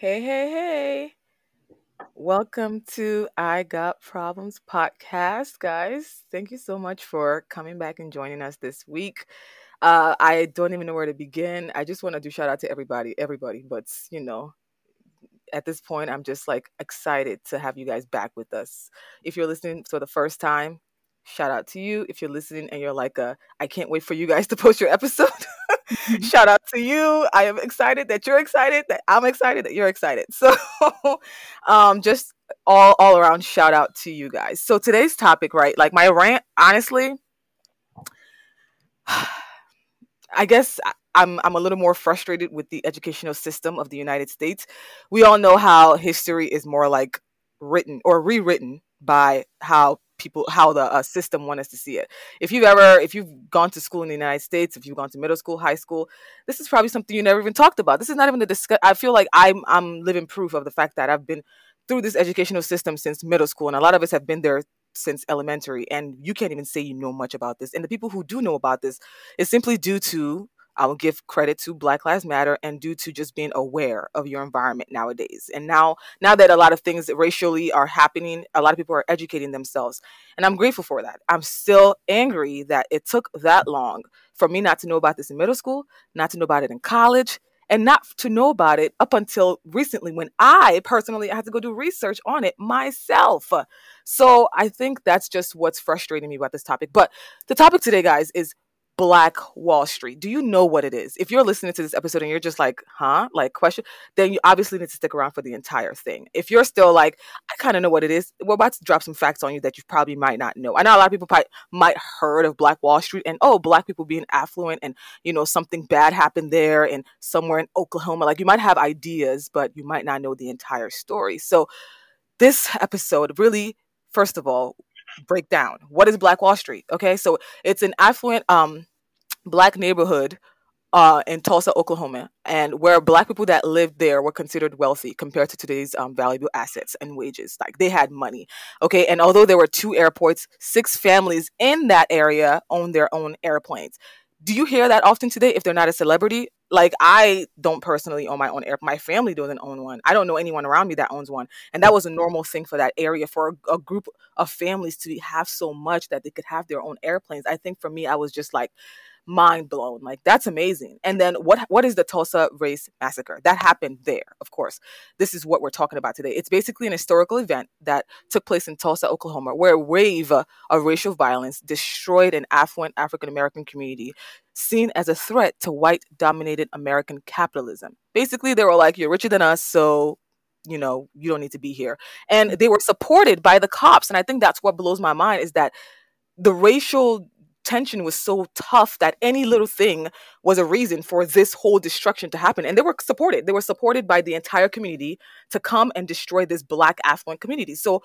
Hey, hey, hey. Welcome to I Got Problems podcast, guys. Thank you so much for coming back and joining us this week. Uh, I don't even know where to begin. I just want to do shout out to everybody, everybody. But, you know, at this point, I'm just like excited to have you guys back with us. If you're listening for the first time, shout out to you. If you're listening and you're like, uh, I can't wait for you guys to post your episode, shout out to you. I am excited that you're excited, that I'm excited that you're excited. So, um, just all all around shout out to you guys. So today's topic, right? Like my rant, honestly, I guess I'm I'm a little more frustrated with the educational system of the United States. We all know how history is more like written or rewritten by how people how the uh, system want us to see it. If you've ever if you've gone to school in the united states if you've gone to middle school high school this is probably something you never even talked about. This is not even a discuss i feel like i'm i'm living proof of the fact that i've been through this educational system since middle school and a lot of us have been there since elementary and you can't even say you know much about this. And the people who do know about this is simply due to I will give credit to Black Lives Matter and due to just being aware of your environment nowadays. And now, now that a lot of things racially are happening, a lot of people are educating themselves, and I'm grateful for that. I'm still angry that it took that long for me not to know about this in middle school, not to know about it in college, and not to know about it up until recently when I personally I had to go do research on it myself. So I think that's just what's frustrating me about this topic. But the topic today, guys, is Black Wall Street. Do you know what it is? If you're listening to this episode and you're just like, huh? Like, question, then you obviously need to stick around for the entire thing. If you're still like, I kind of know what it is, we're about to drop some facts on you that you probably might not know. I know a lot of people probably might heard of Black Wall Street and, oh, Black people being affluent and, you know, something bad happened there and somewhere in Oklahoma. Like, you might have ideas, but you might not know the entire story. So, this episode really, first of all, break down what is Black Wall Street. Okay, so it's an affluent um black neighborhood uh, in Tulsa, Oklahoma, and where black people that lived there were considered wealthy compared to today's um, valuable assets and wages. Like they had money. Okay. And although there were two airports, six families in that area owned their own airplanes. Do you hear that often today if they're not a celebrity? Like I don't personally own my own air. My family doesn't own one. I don't know anyone around me that owns one. And that was a normal thing for that area for a, a group of families to have so much that they could have their own airplanes. I think for me, I was just like, mind blown. Like that's amazing. And then what what is the Tulsa Race Massacre? That happened there, of course. This is what we're talking about today. It's basically an historical event that took place in Tulsa, Oklahoma, where uh, a wave of racial violence destroyed an affluent African American community seen as a threat to white dominated American capitalism. Basically, they were like, You're richer than us, so you know, you don't need to be here. And they were supported by the cops. And I think that's what blows my mind is that the racial tension was so tough that any little thing was a reason for this whole destruction to happen. And they were supported. They were supported by the entire community to come and destroy this black affluent community. So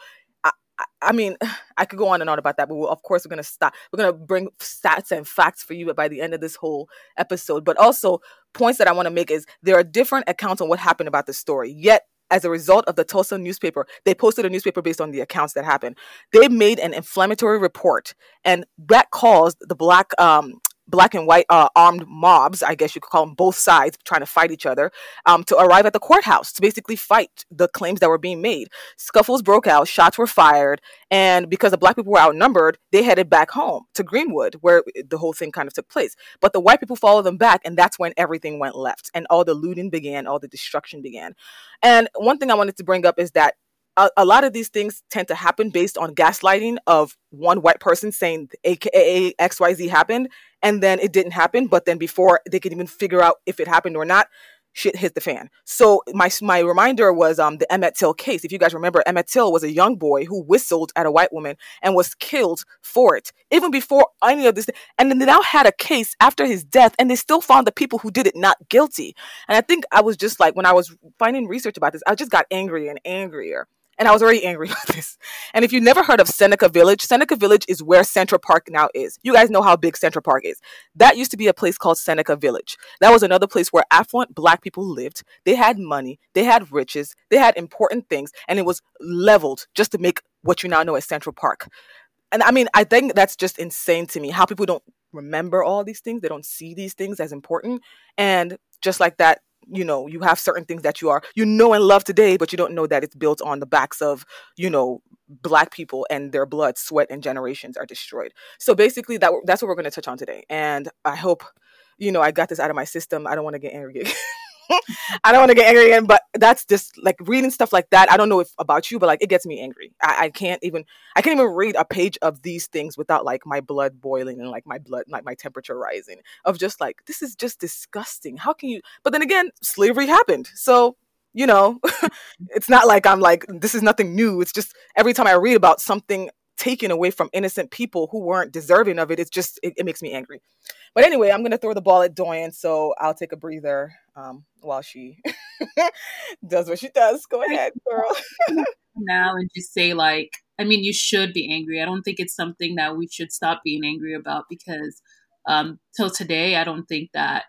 I, mean, I could go on and on about that, but we'll, of course, we're going to stop. We're going to bring stats and facts for you by the end of this whole episode. But also, points that I want to make is there are different accounts on what happened about the story. Yet, as a result of the Tulsa newspaper, they posted a newspaper based on the accounts that happened. They made an inflammatory report, and that caused the black um, black and white uh, armed mobs, I guess you could call them both sides trying to fight each other, um, to arrive at the courthouse to basically fight the claims that were being made. Scuffles broke out, shots were fired, and because the black people were outnumbered, they headed back home to Greenwood, where the whole thing kind of took place. But the white people followed them back, and that's when everything went left, and all the looting began, all the destruction began. And one thing I wanted to bring up is that a, a, lot of these things tend to happen based on gaslighting of one white person saying aka xyz happened and then it didn't happen but then before they could even figure out if it happened or not shit hit the fan. So my my reminder was um the Emmett Till case. If you guys remember, Emmett Till was a young boy who whistled at a white woman and was killed for it, even before any of this. And then they now had a case after his death, and they still found the people who did it not guilty. And I think I was just like when I was finding research about this, I just got angrier and angrier and I was already angry about this. And if you've never heard of Seneca Village, Seneca Village is where Central Park now is. You guys know how big Central Park is. That used to be a place called Seneca Village. That was another place where affluent black people lived. They had money, they had riches, they had important things, and it was leveled just to make what you now know as Central Park. And I mean, I think that's just insane to me how people don't remember all these things. They don't see these things as important. And just like that, you know you have certain things that you are you know and love today but you don't know that it's built on the backs of you know black people and their blood sweat and generations are destroyed. So basically that that's what we're going to touch on today. And i hope you know i got this out of my system. I don't want to get angry I don't want to get angry again, but that's just like reading stuff like that. I don't know if about you, but like it gets me angry. I, I can't even I can't even read a page of these things without like my blood boiling and like my blood like my temperature rising of just like this is just disgusting. How can you but then again, slavery happened. So you know, it's not like I'm like, this is nothing new. It's just every time I read about something taken away from innocent people who weren't deserving of it, it's just, it, it makes me angry. But anyway, I'm going to throw the ball at Doyin, so I'll take a breather um, while she does what she does. Go ahead, girl. now and just say like, I mean, you should be angry. I don't think it's something that we should stop being angry about because um, till today, I don't think that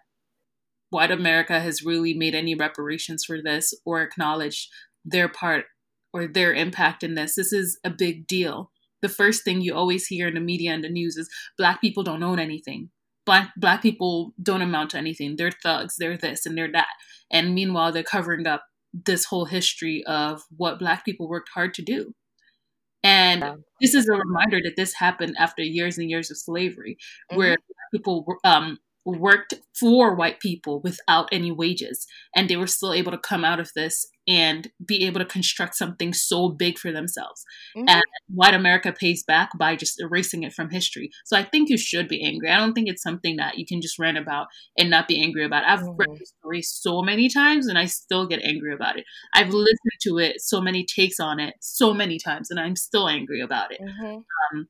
white America has really made any reparations for this or acknowledged their part or their impact in this. This is a big deal. The first thing you always hear in the media and the news is black people don't own anything black black people don't amount to anything. They're thugs. They're this and they're that. And meanwhile, they're covering up this whole history of what black people worked hard to do. And yeah. this is a reminder that this happened after years and years of slavery, mm-hmm. where people um, worked for white people without any wages and they were still able to come out of this and be able to construct something so big for themselves mm-hmm. and white america pays back by just erasing it from history so i think you should be angry i don't think it's something that you can just rant about and not be angry about i've mm-hmm. read the story so many times and i still get angry about it i've listened to it so many takes on it so many times and i'm still angry about it mm-hmm. um,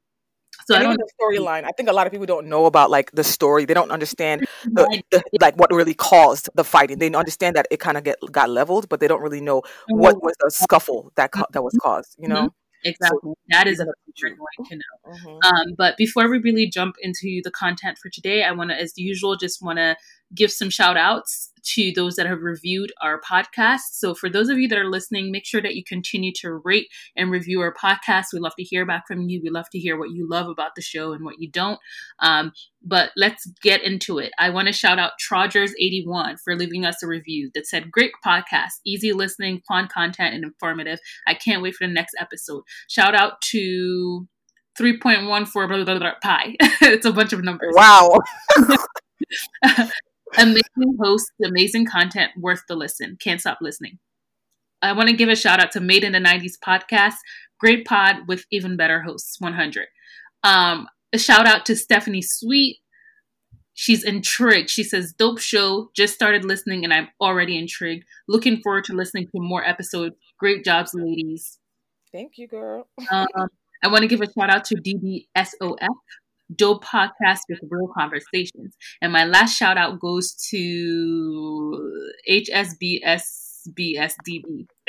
so and I don't the storyline. I think a lot of people don't know about like the story. They don't understand the, the, like what really caused the fighting. They understand that it kind of get got leveled, but they don't really know what mm-hmm. was the scuffle that that was caused. You know. Mm-hmm. Exactly. So, that is important going to know. Mm-hmm. Um, but before we really jump into the content for today, I want to, as usual, just want to give some shout outs to those that have reviewed our podcast. So, for those of you that are listening, make sure that you continue to rate and review our podcast. We love to hear back from you. We love to hear what you love about the show and what you don't. Um, but let's get into it. I want to shout out Trodgers81 for leaving us a review that said, Great podcast, easy listening, fun content, and informative. I can't wait for the next episode. Shout out to 3.14 blah, blah, blah, blah, pi. it's a bunch of numbers. Wow. amazing host, amazing content, worth the listen. Can't stop listening. I want to give a shout out to Made in the 90s podcast. Great pod with even better hosts, 100. Um, a shout out to Stephanie Sweet. She's intrigued. She says, Dope show. Just started listening and I'm already intrigued. Looking forward to listening to more episodes. Great jobs, ladies. Thank you, girl. um, I want to give a shout out to DBSOF dope podcast with real conversations. And my last shout out goes to HSBSBSDB.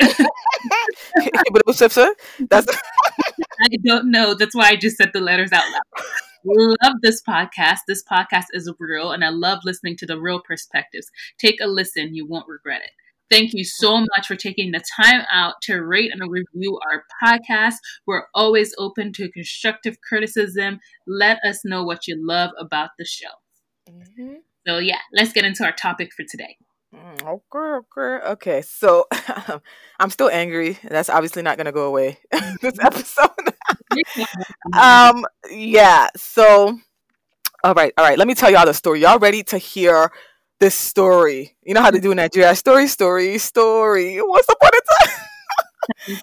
That's I don't know. That's why I just said the letters out loud. love this podcast. This podcast is real, and I love listening to the real perspectives. Take a listen, you won't regret it. Thank you so much for taking the time out to rate and review our podcast. We're always open to constructive criticism. Let us know what you love about the show. Mm-hmm. So, yeah, let's get into our topic for today. Mm, okay, okay, okay. So I'm still angry. That's obviously not going to go away this episode. um, yeah. So, all right, all right. Let me tell y'all the story. Y'all ready to hear this story. You know how to do in Nigeria? Story, story, story. What's upon a time?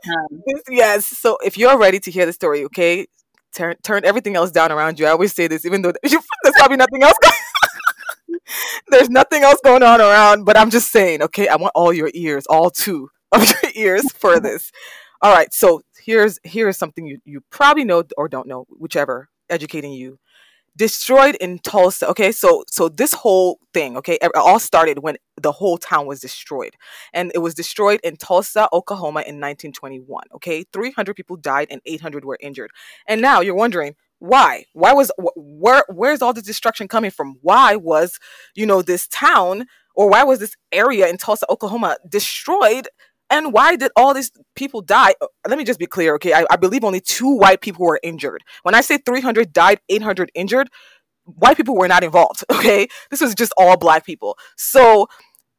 yes. So if you're ready to hear the story, okay, turn turn everything else down around you. I always say this, even though there's probably nothing else. there's nothing else going on around, but I'm just saying, okay, I want all your ears, all two of your ears for this. All right. So here's here's something you you probably know or don't know, whichever educating you destroyed in Tulsa. Okay, so so this whole thing, okay, it all started when the whole town was destroyed, and it was destroyed in Tulsa, Oklahoma, in 1921. Okay, 300 people died and 800 were injured. And now you're wondering why? Why was where? Where's all the destruction coming from? Why was you know this town or why was this area in Tulsa, Oklahoma destroyed and why did all these people die? Uh, let me just be clear, okay? I, I believe only two white people were injured. When I say 300 died, 800 injured, white people were not involved, okay? This was just all black people. So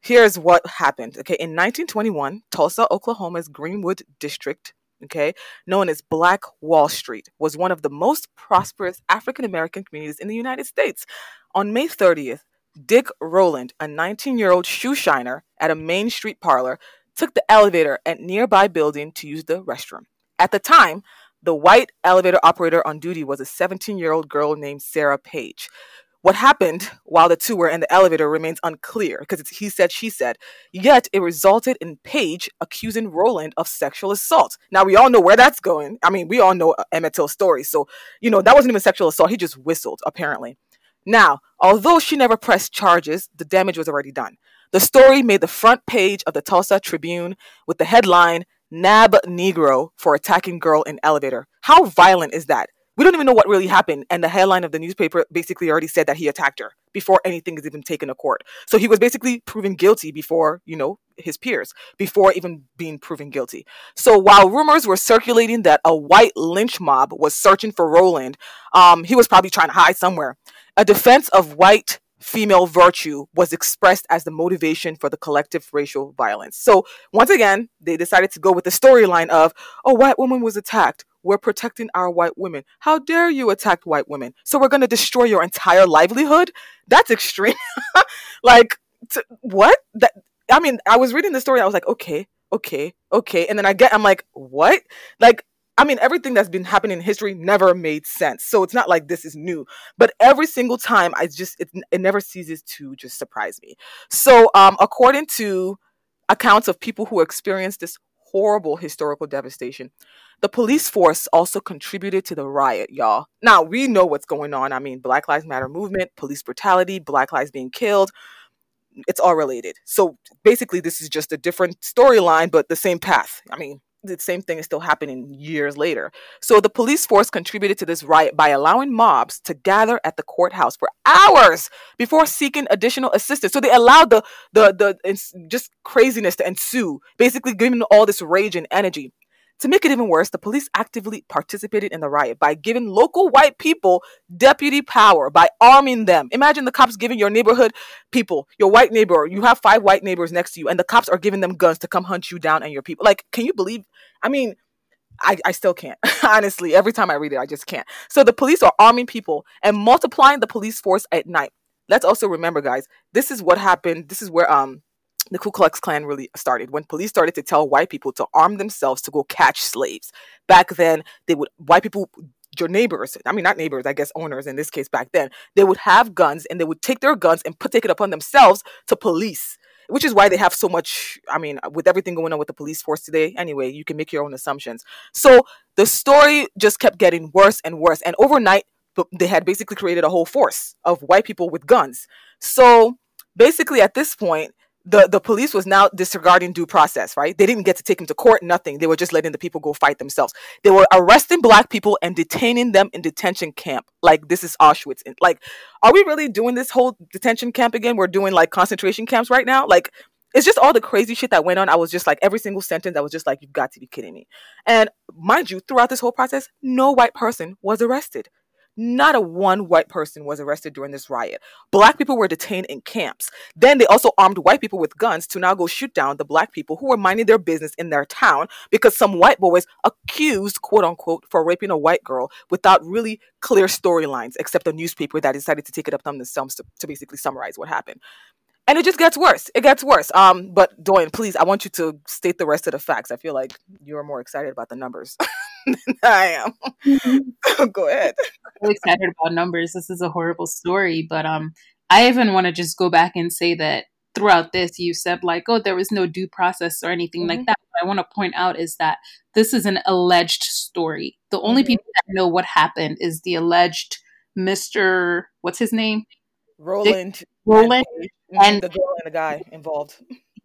here's what happened. Okay, in 1921, Tulsa, Oklahoma's Greenwood district, okay, known as Black Wall Street, was one of the most prosperous African American communities in the United States. On May 30th, Dick Rowland, a 19 year old shoe shiner at a Main Street parlor, took the elevator at nearby building to use the restroom. At the time, the white elevator operator on duty was a 17 year old girl named Sarah Page. What happened while the two were in the elevator remains unclear because he said, she said, yet it resulted in Page accusing Rowland of sexual assault. Now, we all know where that's going. I mean, we all know Emmett Till's story. So, you know, that wasn't even sexual assault. He just whistled, apparently. Now, although she never pressed charges, the damage was already done. The story made the front page of the Tulsa Tribune with the headline, Nab Negro for attacking girl in elevator. How violent is that? we don't even know what really happened. And the headline of the newspaper basically already said that he attacked her before anything is even taken to court. So he was basically proven guilty before, you know, his peers, before even being proven guilty. So while rumors were circulating that a white lynch mob was searching for Rowland, um, he was probably trying to hide somewhere. A defense of white female virtue was expressed as the motivation for the collective racial violence. So once again, they decided to go with the storyline of, oh, white woman was attacked we're protecting our white women. How dare you attack white women? So we're going to destroy your entire livelihood? That's extreme. like, t- what? That I mean, I was reading the story. I was like, okay, okay, okay. And then I get, I'm like, what? Like, I mean, everything that's been happening in history never made sense. So it's not like this is new. But every single time, I just, it, it never ceases to just surprise me. So, um, according to accounts of people who experienced this horrible historical devastation, the police force also contributed to the riot, y'all. Now, we know what's going on. I mean, Black Lives Matter movement, police brutality, Black lives being killed. It's all related. So basically, this is just a different storyline, but the same path. I mean, the same thing is still happening years later. So the police force contributed to this riot by allowing mobs to gather at the courthouse for hours before seeking additional assistance. So they allowed the the the just craziness to ensue, basically giving all this rage and energy. To make it even worse, the police actively participated in the riot by giving local white people deputy power by arming them. Imagine the cops giving your neighborhood people, your white neighbor, you have five white neighbors next to you, and the cops are giving them guns to come hunt you down and your people. Like, can you believe? I mean, I, I still can't. Honestly, every time I read it, I just can't. So the police are arming people and multiplying the police force at night. Let's also remember, guys, this is what happened. This is where um the Ku Klux Klan really started when police started to tell white people to arm themselves to go catch slaves. Back then, they would white people your neighbors, I mean not neighbors, I guess owners in this case back then, they would have guns and they would take their guns and put take it upon themselves to police. Which is why they have so much. I mean, with everything going on with the police force today, anyway, you can make your own assumptions. So the story just kept getting worse and worse. And overnight, they had basically created a whole force of white people with guns. So basically, at this point, the the police was now disregarding due process, right? They didn't get to take him to court, nothing. They were just letting the people go fight themselves. They were arresting black people and detaining them in detention camp. Like this is Auschwitz. Like, are we really doing this whole detention camp again? We're doing like concentration camps right now. Like, it's just all the crazy shit that went on. I was just like every single sentence. I was just like, you've got to be kidding me. And mind you, throughout this whole process, no white person was arrested. Not a one white person was arrested during this riot. Black people were detained in camps. Then they also armed white people with guns to now go shoot down the black people who were minding their business in their town because some white boys accused, quote unquote, for raping a white girl without really clear storylines, except a newspaper that decided to take it up themselves to, to basically summarize what happened and it just gets worse. It gets worse. Um, but Doyin, please, I want you to state the rest of the facts. I feel like you're more excited about the numbers than I am. Mm-hmm. Go ahead. I'm excited about numbers. This is a horrible story, but um, I even want to just go back and say that throughout this, you said like, oh, there was no due process or anything mm-hmm. like that. What I want to point out is that this is an alleged story. The only mm-hmm. people that know what happened is the alleged Mr. What's his name? Rowland. Dick Rowland mm-hmm. and the girl and the guy involved.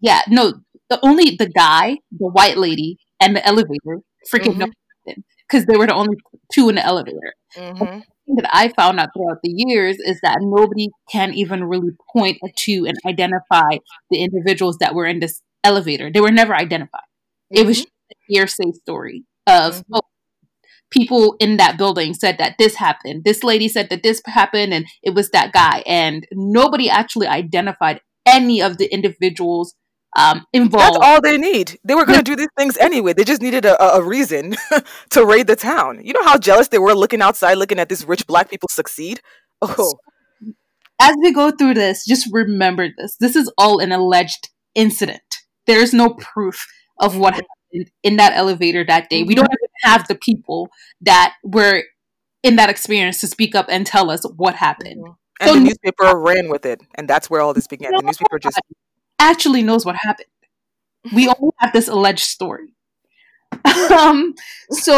Yeah, no, the only the guy, the white lady, and the elevator freaking mm-hmm. Know because they were the only two in the elevator. Mm-hmm. The that I found out throughout the years is that nobody can even really point to and identify the individuals that were in this elevator. They were never identified. It was mm-hmm. a hearsay story of mm-hmm. oh, people in that building said that this happened. This lady said that this happened and it was that guy. And nobody actually identified any of the individuals um, involved. That's all they need. They were going to do these things anyway. They just needed a, a reason to raid the town. You know how jealous they were looking outside, looking at these rich black people succeed? Oh. As we go through this, just remember this. This is all an alleged incident. There's no proof of what happened in that elevator that day. We don't even have the people that were in that experience to speak up and tell us what happened. Mm-hmm. And so the newspaper ran with it, and that's where all this began. The newspaper just actually knows what happened. We only have this alleged story. um, so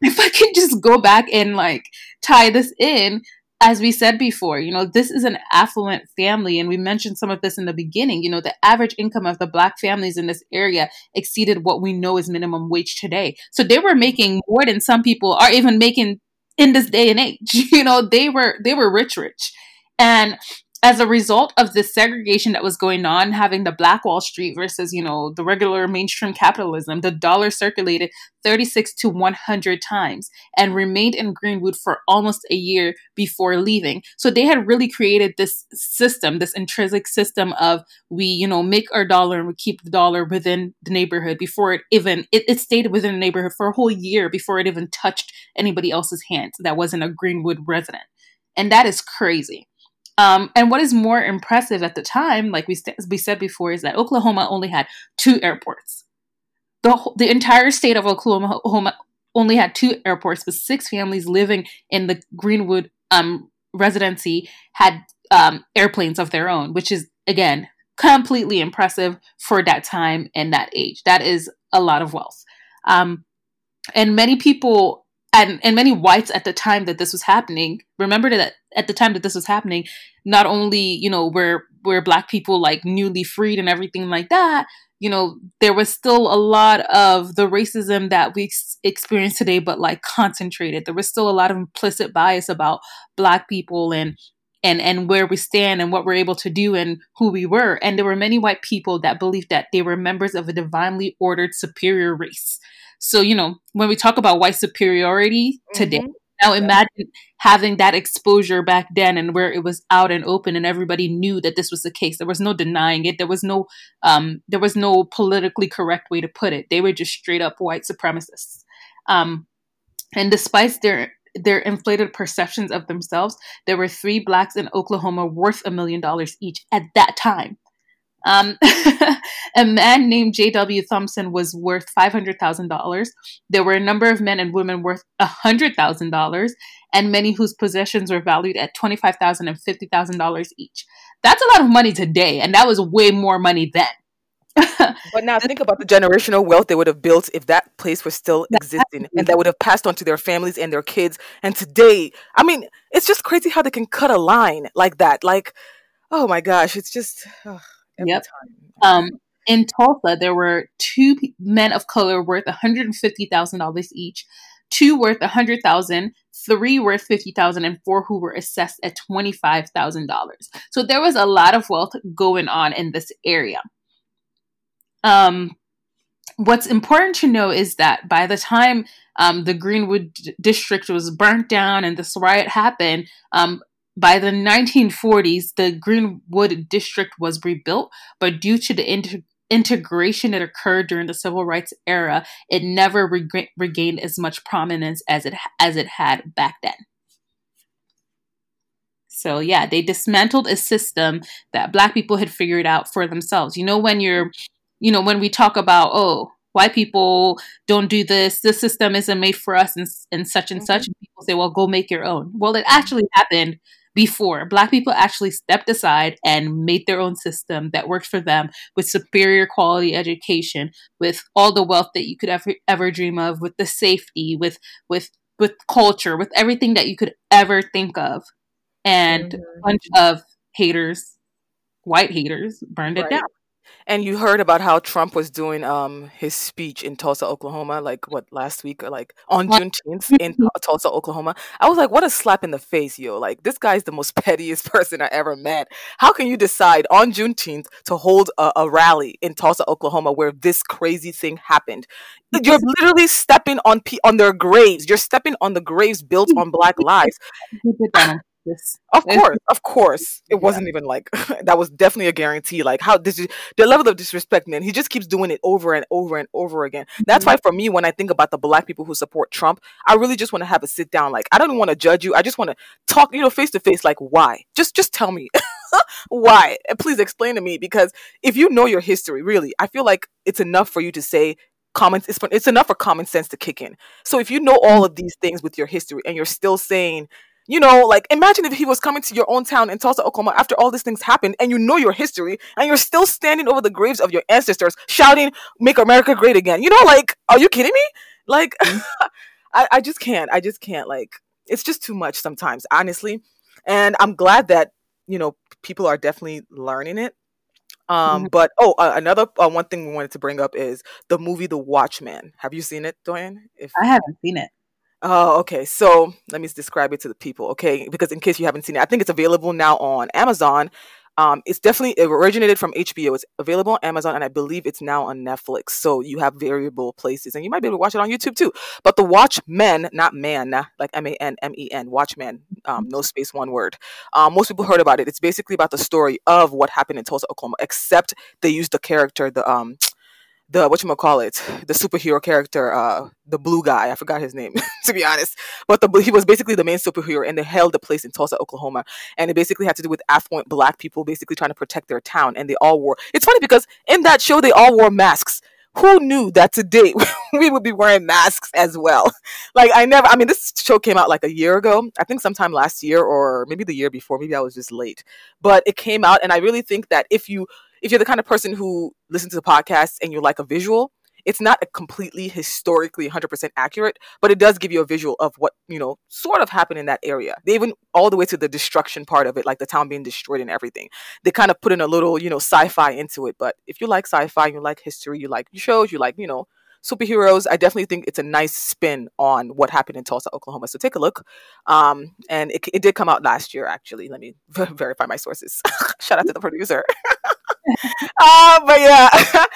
if I can just go back and like tie this in, as we said before, you know, this is an affluent family, and we mentioned some of this in the beginning. You know, the average income of the black families in this area exceeded what we know is minimum wage today. So they were making more than some people are even making in this day and age. You know, they were they were rich, rich. And as a result of the segregation that was going on, having the Black Wall Street versus, you know, the regular mainstream capitalism, the dollar circulated 36 to 100 times and remained in Greenwood for almost a year before leaving. So they had really created this system, this intrinsic system of we, you know, make our dollar and we keep the dollar within the neighborhood before it even, it, it stayed within the neighborhood for a whole year before it even touched anybody else's hands that wasn't a Greenwood resident. And that is crazy. Um, and what is more impressive at the time, like we, st- we said before, is that Oklahoma only had two airports. The, the entire state of Oklahoma only had two airports, but six families living in the Greenwood um, residency had um, airplanes of their own, which is, again, completely impressive for that time and that age. That is a lot of wealth. Um, and many people and, and many whites at the time that this was happening remember that at the time that this was happening not only you know were were black people like newly freed and everything like that you know there was still a lot of the racism that we ex- experience today but like concentrated. There was still a lot of implicit bias about black people and and and where we stand and what we're able to do and who we were. And there were many white people that believed that they were members of a divinely ordered superior race. So, you know, when we talk about white superiority today, mm-hmm. Now imagine having that exposure back then and where it was out and open and everybody knew that this was the case. There was no denying it. There was no um there was no politically correct way to put it. They were just straight up white supremacists. Um and despite their their inflated perceptions of themselves, there were three blacks in Oklahoma worth a million dollars each at that time. Um, a man named J.W. Thompson was worth $500,000. There were a number of men and women worth $100,000, and many whose possessions were valued at $25,000 and $50,000 each. That's a lot of money today, and that was way more money then. but now think about the generational wealth they would have built if that place was still existing and that would have passed on to their families and their kids. And today, I mean, it's just crazy how they can cut a line like that. Like, oh my gosh, it's just. Oh yep. Um, in Tulsa, there were two men of color worth $150,000 each, two worth $100,000, three worth 50000 and four who were assessed at $25,000. So there was a lot of wealth going on in this area. Um, what's important to know is that by the time um, the Greenwood d- district was burnt down and this riot happened, um, by the 1940s, the Greenwood district was rebuilt, but due to the inter- integration that occurred during the civil rights era, it never reg- regained as much prominence as it as it had back then. So yeah, they dismantled a system that black people had figured out for themselves. You know when you're you know when we talk about oh, white people don't do this, this system isn't made for us and, and such and such. And mm-hmm. people say, well, go make your own. Well, it actually happened before black people actually stepped aside and made their own system that worked for them with superior quality education with all the wealth that you could ever ever dream of with the safety with with with culture with everything that you could ever think of and mm-hmm. a bunch of haters white haters burned right. it down and you heard about how Trump was doing um his speech in Tulsa, Oklahoma, like what last week or like on Juneteenth in Tulsa, Oklahoma. I was like, what a slap in the face, yo! Like this guy's the most pettiest person I ever met. How can you decide on Juneteenth to hold a, a rally in Tulsa, Oklahoma, where this crazy thing happened? You're literally stepping on pe- on their graves. You're stepping on the graves built on Black lives. Justice. Of course, of course. It wasn't even like that was definitely a guarantee. Like how this is the level of disrespect, man. He just keeps doing it over and over and over again. That's Mhm. why for me, when I think about the black people who support Trump, I really just want to have a sit down. Like I don't want to judge you. I just want to talk, you know, face to face. Like why? Just just tell me why, and please explain to me because if you know your history, really, I feel like it's enough for you to say. Common, it's, it's enough for common sense to kick in. So if you know all of these things with your history and you're still saying you know, like imagine if he was coming to your own town in Tulsa, Oklahoma, after all these things happened, and you know your history, and you're still standing over the graves of your ancestors, shouting, "Make America Great Again." You know, like, are you kidding me? Like, I, I just can't. I just can't. Like, it's just too much sometimes, honestly. And I'm glad that you know people are definitely learning it. Um, Mhm. but oh, uh, another uh, one thing we wanted to bring up is the movie The Watchmen. Have you seen it, Doyin? If I haven't seen it. Oh, okay. So let me describe it to the people, okay? Because in case you haven't seen it, I think it's available now on Amazon. Um, it's definitely it originated from HBO. It's available on Amazon, and I believe it's now on Netflix. So you have variable places, and you might be able to watch it on YouTube too. But the Watchmen, not man, like M A N M E N, Watchmen, um, no space, one word. Um, most people heard about it. It's basically about the story of what happened in Tulsa, Oklahoma, except they used the character, the um, the what you call it, the superhero character, uh, the blue guy. I forgot his name to be honest, but the he was basically the main superhero, and they held the place in Tulsa, Oklahoma, and it basically had to do with affluent black people basically trying to protect their town, and they all wore. It's funny because in that show they all wore masks. Who knew that today we would be wearing masks as well? Like I never. I mean, this show came out like a year ago. I think sometime last year or maybe the year before. Maybe I was just late, but it came out, and I really think that if you if you're the kind of person who listens to the podcast and you like a visual, it's not a completely historically 100% accurate, but it does give you a visual of what, you know, sort of happened in that area. They even all the way to the destruction part of it, like the town being destroyed and everything. They kind of put in a little, you know, sci-fi into it. But if you like sci-fi, you like history, you like shows, you like, you know, superheroes, I definitely think it's a nice spin on what happened in Tulsa, Oklahoma. So take a look. Um, and it, it did come out last year, actually. Let me verify my sources. Shout out to the producer. uh, but yeah,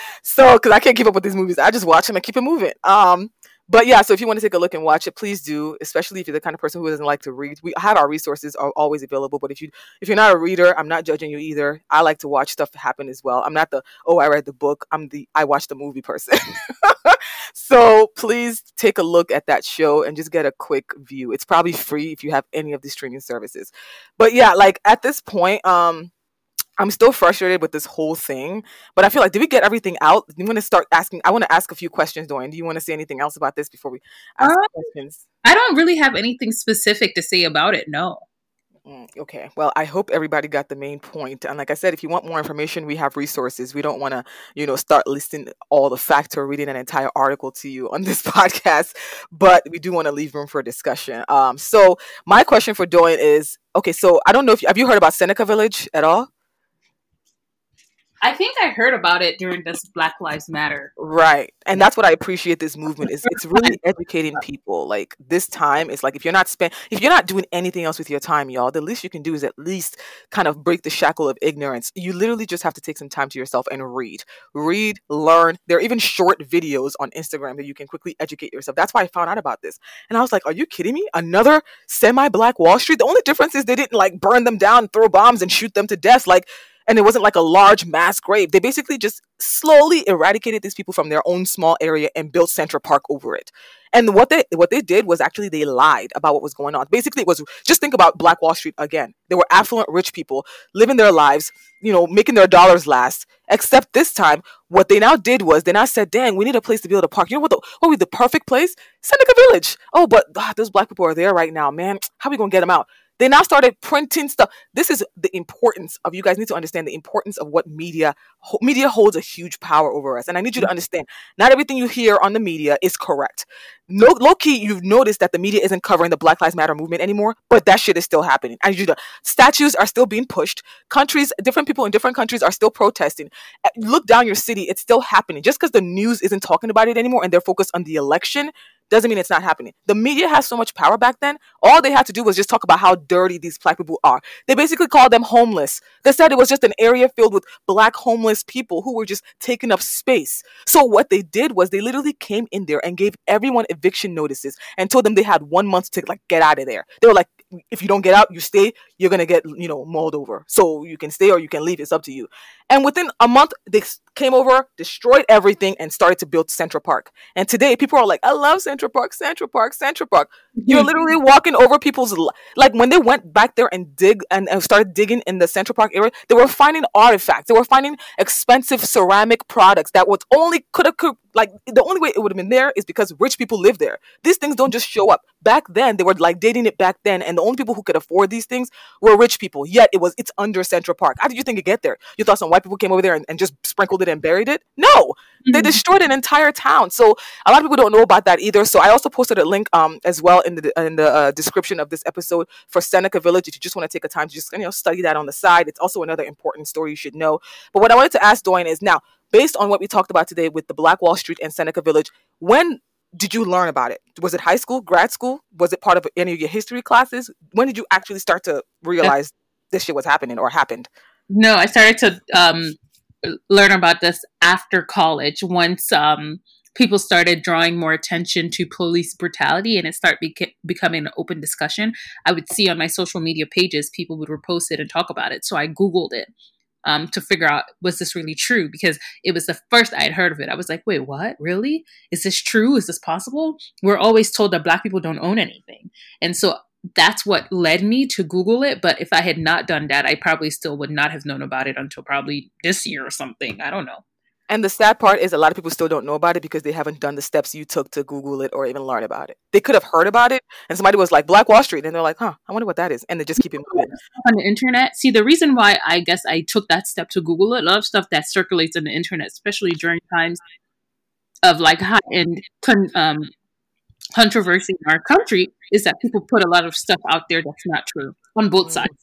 so because I can't keep up with these movies, I just watch them and keep it moving. Um, but yeah, so if you want to take a look and watch it, please do. Especially if you're the kind of person who doesn't like to read, we have our resources are always available. But if you if you're not a reader, I'm not judging you either. I like to watch stuff happen as well. I'm not the oh I read the book. I'm the I watch the movie person. so please take a look at that show and just get a quick view. It's probably free if you have any of these streaming services. But yeah, like at this point, um I'm still frustrated with this whole thing, but I feel like did we get everything out? You want to start asking? I want to ask a few questions, Dorian. Do you want to say anything else about this before we ask Uh, questions? I don't really have anything specific to say about it. No. Mm, okay. Well, I hope everybody got the main point. And like I said, if you want more information, we have resources. We don't want to, you know, start listing all the facts or reading an entire article to you on this podcast, but we do want to leave room for discussion. Um, so my question for Dorian is, okay, so I don't know if you, have you heard about Seneca Village at all? I think I heard about it during this Black Lives Matter. Right. And that's what I appreciate this movement is it's really educating people. Like this time is like if you're not spend if you're not doing anything else with your time, y'all, the least you can do is at least kind of break the shackle of ignorance. You literally just have to take some time to yourself and read. Read, learn. There are even short videos on Instagram that you can quickly educate yourself. That's why I found out about this. And I was like, are you kidding me? Another semi-black Wall Street? The only difference is they didn't like burn them down, throw bombs and shoot them to death like and it wasn't like a large mass grave. They basically just slowly eradicated these people from their own small area and built Central Park over it. And what they what they did was actually they lied about what was going on. Basically, it was just think about Black Wall Street again. They were affluent, rich people living their lives, you know, making their dollars last. Except this time, what they now did was they now said, "Dang, we need a place to build a park. You know what? The, what would be the perfect place? Seneca Village. Oh, but ah, those black people are there right now, man. How are we gonna get them out? They now started printing stuff. This is the importance of you guys need to understand the importance of what media ho- media holds a huge power over us. And I need you to understand not everything you hear on the media is correct. No, low key, you've noticed that the media isn't covering the Black Lives Matter movement anymore, but that shit is still happening. I need you to statues are still being pushed. Countries, different people in different countries are still protesting. Uh, Look down your city, it's still happening. Just because the news isn't talking about it anymore and they're focused on the election doesn't mean it's not happening. The media has so much power back then. All they had to do was just talk about how dirty these black people are. They basically called them homeless. They said it was just an area filled with black homeless people who were just taking up space. So what they did was they literally came in there and gave everyone eviction notices and told them they had one month to like get out of there. They were like, if you don't get out, you stay, you're gonna get, you know, mauled over. So you can stay or you can leave. It's up to you. And within a month, they came over, destroyed everything, and started to build Central Park. And today, people are like, I love Central Park, Central Park, Central Park. You're mm-hmm. literally walking over people's, like when they went back there and dig and, and started digging in the Central Park area, they were finding artifacts. They were finding expensive ceramic products that was only could have, like, the only way it would have been there is because rich people live there. These things don't just show up. Back then, they were like dating it back then, and the only people who could afford these things were rich people. Yet it was, it's under Central Park. How did you think it get there? You thought some white people came over there and, and just sprinkled it and buried it? No, mm-hmm. they destroyed an entire town. So a lot of people don't know about that either. So I also posted a link um as well in the in the uh, description of this episode for Seneca Village. If you just want to take a time to just you know study that on the side, it's also another important story you should know. But what I wanted to ask Doyin is now based on what we talked about today with the Black Wall Street and Seneca Village, when did you learn about it? Was it high school, grad school? Was it part of any of your history classes? When did you actually start to realize this shit was happening or happened? No, I started to um, learn about this after college once um, people started drawing more attention to police brutality and it started beca- becoming an open discussion i would see on my social media pages people would repost it and talk about it. So i googled it um, to figure out was this really true? Because it was the first i had heard of it. I was like wait what? Really? Is this true? Is this possible? We're always told that black people don't own anything. And so that's what led me to Google it. But if I had not done that, I probably still would not have known about it until probably this year or something. I don't know. And the sad part is a lot of people still don't know about it because they haven't done the steps you took to Google it or even learn about it. They could have heard about it and somebody was like Black Wall Street and they're like, huh, I wonder what that is. And they just keep it moving. On the internet. See, the reason why I guess I took that step to Google it, a lot of stuff that circulates on the internet, especially during times of like high end um, controversy in our country is that people put a lot of stuff out there that's not true on both mm-hmm. sides.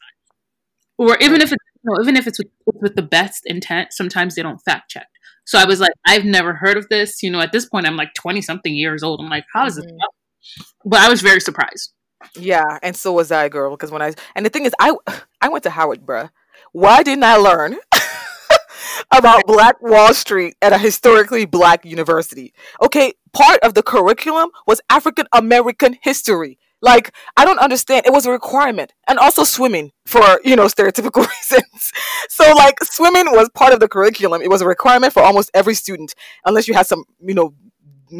Or even if it's you know, even if it's with, with the best intent, sometimes they don't fact check. So I was like, I've never heard of this. You know, at this point, I'm like 20 something years old. I'm like, how is mm-hmm. this? But I was very surprised. Yeah, and so was I, girl. Because when I and the thing is, I I went to Howard, bruh. Why didn't I learn about Black Wall Street at a historically black university. Okay, part of the curriculum was African American history. Like, I don't understand. It was a requirement. And also swimming for, you know, stereotypical reasons. so, like, swimming was part of the curriculum. It was a requirement for almost every student, unless you had some, you know,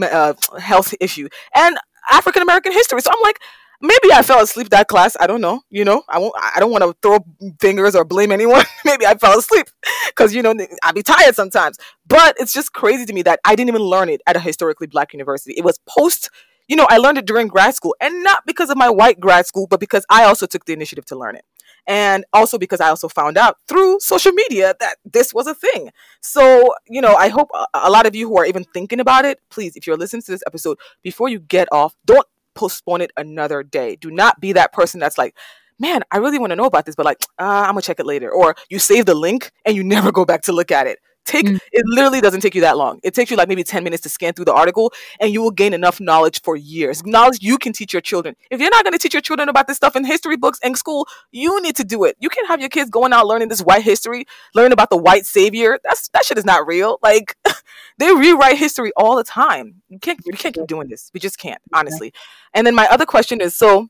uh, health issue. And African American history. So I'm like, maybe I fell asleep that class. I don't know. You know, I won't. I don't want to throw fingers or blame anyone. maybe I fell asleep because you know I'd be tired sometimes. But it's just crazy to me that I didn't even learn it at a historically black university. It was post. You know, I learned it during grad school, and not because of my white grad school, but because I also took the initiative to learn it. And also because I also found out through social media that this was a thing. So, you know, I hope a lot of you who are even thinking about it, please, if you're listening to this episode, before you get off, don't postpone it another day. Do not be that person that's like, man, I really want to know about this, but like, uh, I'm gonna check it later. Or you save the link and you never go back to look at it. Take mm. it literally doesn't take you that long. It takes you like maybe 10 minutes to scan through the article and you will gain enough knowledge for years. Knowledge you can teach your children. If you're not going to teach your children about this stuff in history books in school, you need to do it. You can't have your kids going out learning this white history, learning about the white savior. That's that shit is not real. Like they rewrite history all the time. You can't you can't keep doing this. We just can't, honestly. And then my other question is so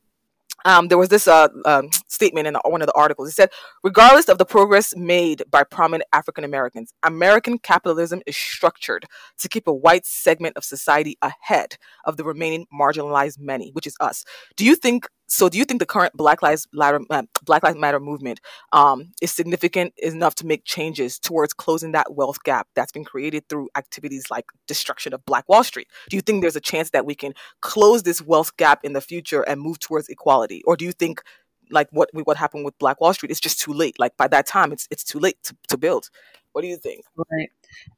um, there was this uh, um, statement in one of the articles. It said, regardless of the progress made by prominent African Americans, American capitalism is structured to keep a white segment of society ahead of the remaining marginalized many, which is us. Do you think so do you think the current Black Lives Matter, uh, Black Lives Matter movement um, is significant enough to make changes towards closing that wealth gap that's been created through activities like destruction of Black Wall Street? Do you think there's a chance that we can close this wealth gap in the future and move towards equality, or do you think like what what happened with Black Wall Street is just too late? Like by that time, it's it's too late to, to build. What do you think? Right.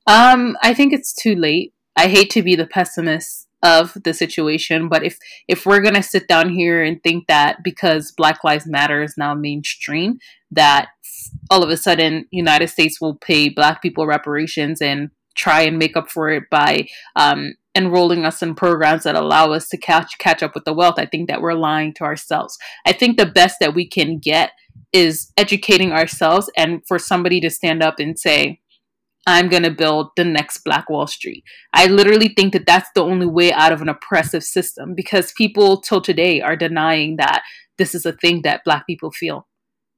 Um, I think it's too late. I hate to be the pessimist of the situation but if if we're going to sit down here and think that because black lives matter is now mainstream that all of a sudden united states will pay black people reparations and try and make up for it by um, enrolling us in programs that allow us to catch catch up with the wealth, I think that we're lying to ourselves. I think the best that we can get is educating ourselves and for somebody to stand up and say, I'm going to build the next Black Wall Street. I literally think that that's the only way out of an oppressive system because people till today are denying that this is a thing that Black people feel.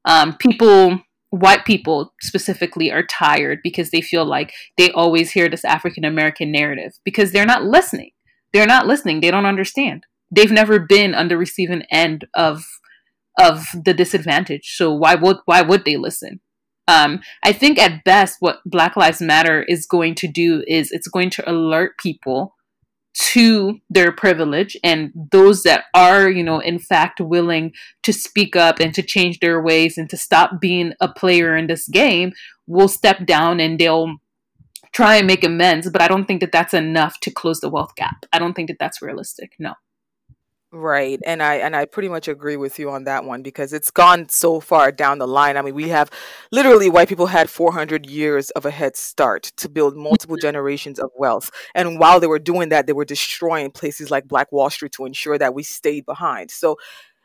Um, people, white people specifically, are tired because they feel like they always hear this African American narrative because they're not listening. They're not listening. They don't understand. They've never been on the receiving end of of the disadvantage. So why would why would they listen? Um, I think at best, what Black Lives Matter is going to do is it's going to alert people to their privilege and those that are, you know, in fact willing to speak up and to change their ways and to stop being a player in this game will step down and they'll try and make amends. But I don't think that that's enough to close the wealth gap. I don't think that that's realistic. No. Right. And I and I pretty much agree with you on that one because it's gone so far down the line. I mean, we have literally white people had 400 years of a head start to build multiple Mm-hmm. generations of wealth. And while they were doing that, they were destroying places like Black Wall Street to ensure that we stayed behind. So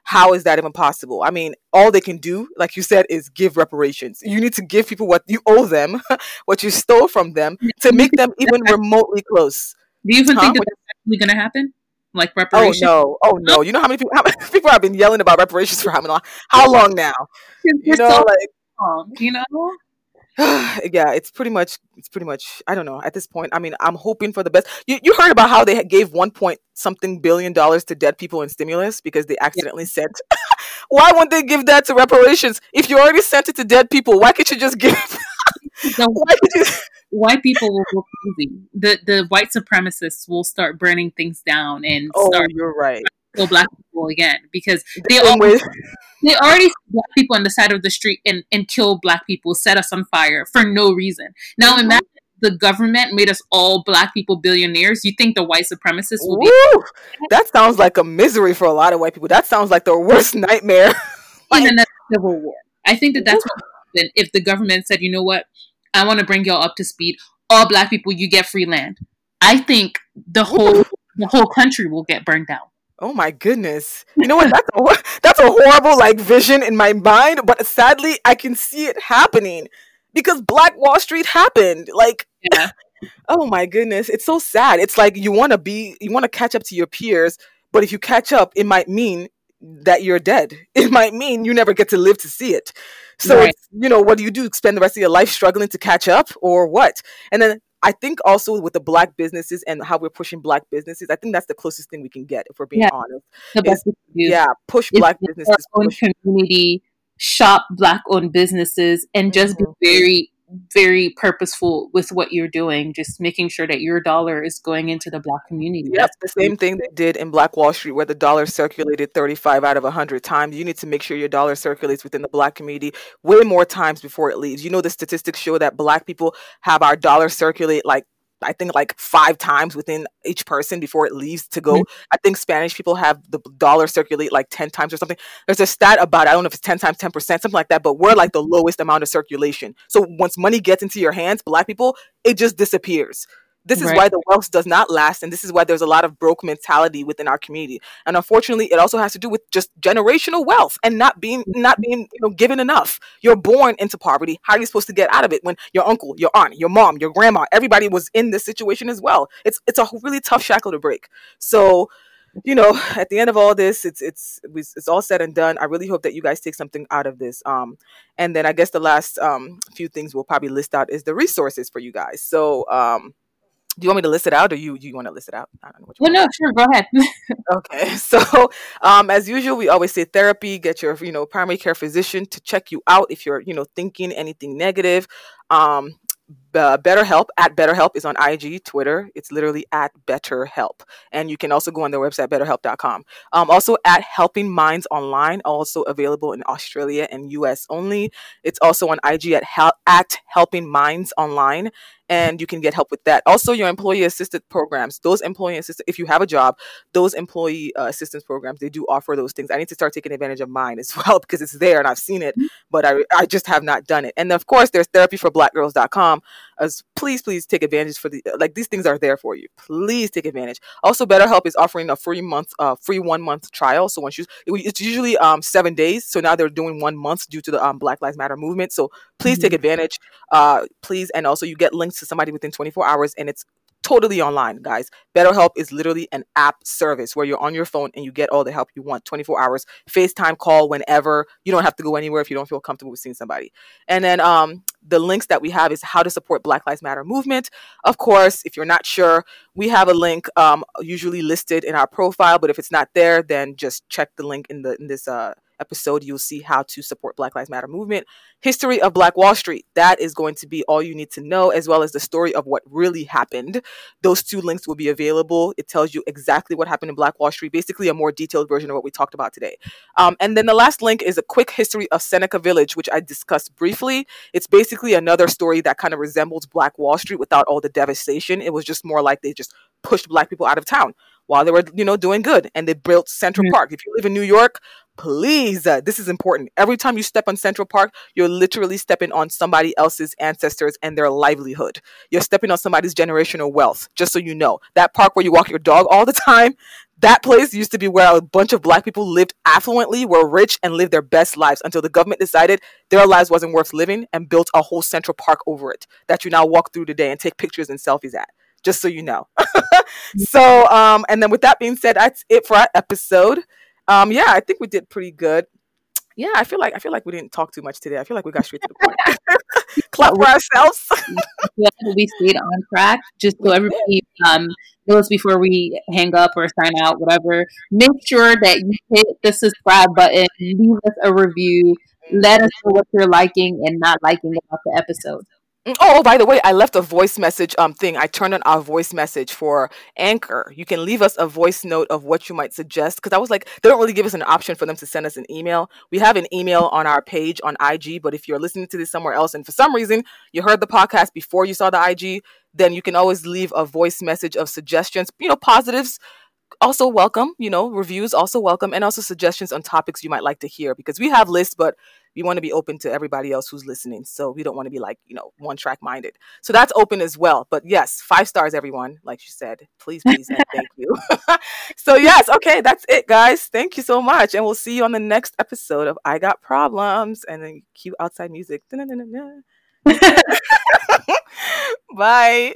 how is that even possible? I mean, all they can do, like you said, is give reparations. You need to give people what you owe them, what you stole from them, to make them even remotely close. Do you even Huh? think that that's actually going to happen? Like oh, reparations. Oh no! Oh no! You know how many people? How many people have been yelling about reparations for how many long? How long now? You know, so like wrong, you know? yeah, it's pretty much it's pretty much I don't know at this point. I mean, I'm hoping for the best. You you heard about how they gave one point something billion dollars to dead people in stimulus because they accidentally sent. why wouldn't they give that to reparations? If you already sent it to dead people, why can't you just give? Why could you? White people will go crazy. The the white supremacists will start burning things down and Oh, start you're right. kill black people again because they way- they already see black people on the side of the street and, and kill black people, set us on fire for no reason. Now imagine the government made us all black people billionaires. You think the white supremacists will be Woo! That sounds like a misery for a lot of white people. That sounds like the worst nightmare. in another civil war? I think that that's what would happen if the government said, you know what, I want to bring y'all up to speed. All black people, you get free land. I think the whole the whole country will get burned down. Oh my goodness! You know what? That's a that's a horrible like vision in my mind, but sadly, I can see it happening because Black Wall Street happened. Like, Yeah. oh my goodness, it's so sad. It's like you want to be, you want to catch up to your peers, but if you catch up, it might mean that you're dead. It might mean you never get to live to see it. So, Right. it's, you know, what do you do? Spend the rest of your life struggling to catch up, or what? And then I think also with the black businesses and how we're pushing black businesses, I think that's the closest thing we can get if we're being Yeah. honest. The Is- best we can do. Yeah, push is black businesses. own Push, community, shop black owned businesses, and just Mhm. be very, very purposeful with what you're doing. Just making sure that your dollar is going into the black community. Yep, the same thing they did in Black Wall Street, where the dollar circulated 35 out of 100 times. You need to make sure your dollar circulates within the black community way more times before it leaves. You know, the statistics show that black people have our dollar circulate like I think like five times within each person before it leaves to go. Mhm. I think Spanish people have the dollar circulate like 10 times or something. There's a stat about, I don't know if it's 10 times 10%, something like that, but we're like the lowest amount of circulation. So once money gets into your hands, black people, it just disappears. This is Right. why the wealth does not last, and this is why there's a lot of broke mentality within our community. And unfortunately, it also has to do with just generational wealth and not being not being you know given enough. You're born into poverty. How are you supposed to get out of it when your uncle, your aunt, your mom, your grandma, everybody was in this situation as well? It's it's a really tough shackle to break. So you know, at the end of all this, it's it's it's it's all said and done. I really hope that you guys take something out of this. Um, and then I guess the last um few things we'll probably list out is the resources for you guys. So um, do you want me to list it out, or you you want to list it out? I don't know which Well, no, sure, go ahead. Okay, so um, as usual, we always say therapy. Get your you know primary care physician to check you out if you're you know thinking anything negative. Um, B- BetterHelp at BetterHelp is on IG, Twitter. It's literally at BetterHelp, and you can also go on their website BetterHelp.com. Um, also at Helping Minds Online, also available in Australia and US only. It's also on IG at hel- at Helping Minds Online, and you can get help with that. Also, your employee assisted programs. Those employee assisted, if you have a job, those employee uh, assistance programs they do offer those things. I need to start taking advantage of mine as well because it's there and I've seen it, but I I just have not done it. And of course, there's therapyforblackgirls.com um as please please take advantage for the like these things are there for you please take advantage also betterhelp is offering a free month uh free one month trial so once you it's usually um seven days so now they're doing one month due to the um, black lives matter movement so please mm-hmm. take advantage uh please and also you get links to somebody within 24 hours and it's totally online, guys. BetterHelp is literally an app service where you're on your phone and you get all the help you want 24 hours, FaceTime call whenever. You don't have to go anywhere if you don't feel comfortable with seeing somebody. And then um, the links that we have is how to support Black Lives Matter movement. Of course, if you're not sure, we have a link um, usually listed in our profile, but if it's not there, then just check the link in the in this uh, episode, you'll see how to support Black Lives Matter movement. History of Black Wall Street. That is going to be all you need to know, as well as the story of what really happened. Those two links will be available. It tells you exactly what happened in Black Wall Street, basically a more detailed version of what we talked about today. Um, and then the last link is a quick history of Seneca Village, which I discussed briefly. It's basically another story that kind of resembles Black Wall Street without all the devastation. It was just more like they just pushed Black people out of town while they were, you know, doing good. And they built Central mm-hmm. Park. If you live in New York, please, uh, this is important. Every time you step on Central Park, you're literally stepping on somebody else's ancestors and their livelihood. You're stepping on somebody's generational wealth, just so you know. That park where you walk your dog all the time, that place used to be where a bunch of black people lived affluently, were rich, and lived their best lives until the government decided their lives wasn't worth living and built a whole Central Park over it that you now walk through today and take pictures and selfies at just so you know. so, um, and then with that being said, that's it for our episode. Um, yeah, I think we did pretty good. Yeah, I feel like I feel like we didn't talk too much today. I feel like we got straight to the point. Clap for ourselves. we stayed on track, just so everybody um, knows before we hang up or sign out, whatever. Make sure that you hit the subscribe button, leave us a review, let us know what you're liking and not liking about the episode. Oh, by the way, I left a voice message um thing. I turned on our voice message for Anchor. You can leave us a voice note of what you might suggest because I was like, they don't really give us an option for them to send us an email. We have an email on our page on IG, but if you're listening to this somewhere else and for some reason you heard the podcast before you saw the IG, then you can always leave a voice message of suggestions, you know, positives also welcome, you know, reviews also welcome, and also suggestions on topics you might like to hear because we have lists, but we want to be open to everybody else who's listening. So we don't want to be like, you know, one track minded. So that's open as well. But yes, five stars, everyone, like you said. Please, please, and thank you. so, yes, okay, that's it, guys. Thank you so much. And we'll see you on the next episode of I Got Problems. And then cue outside music. Bye.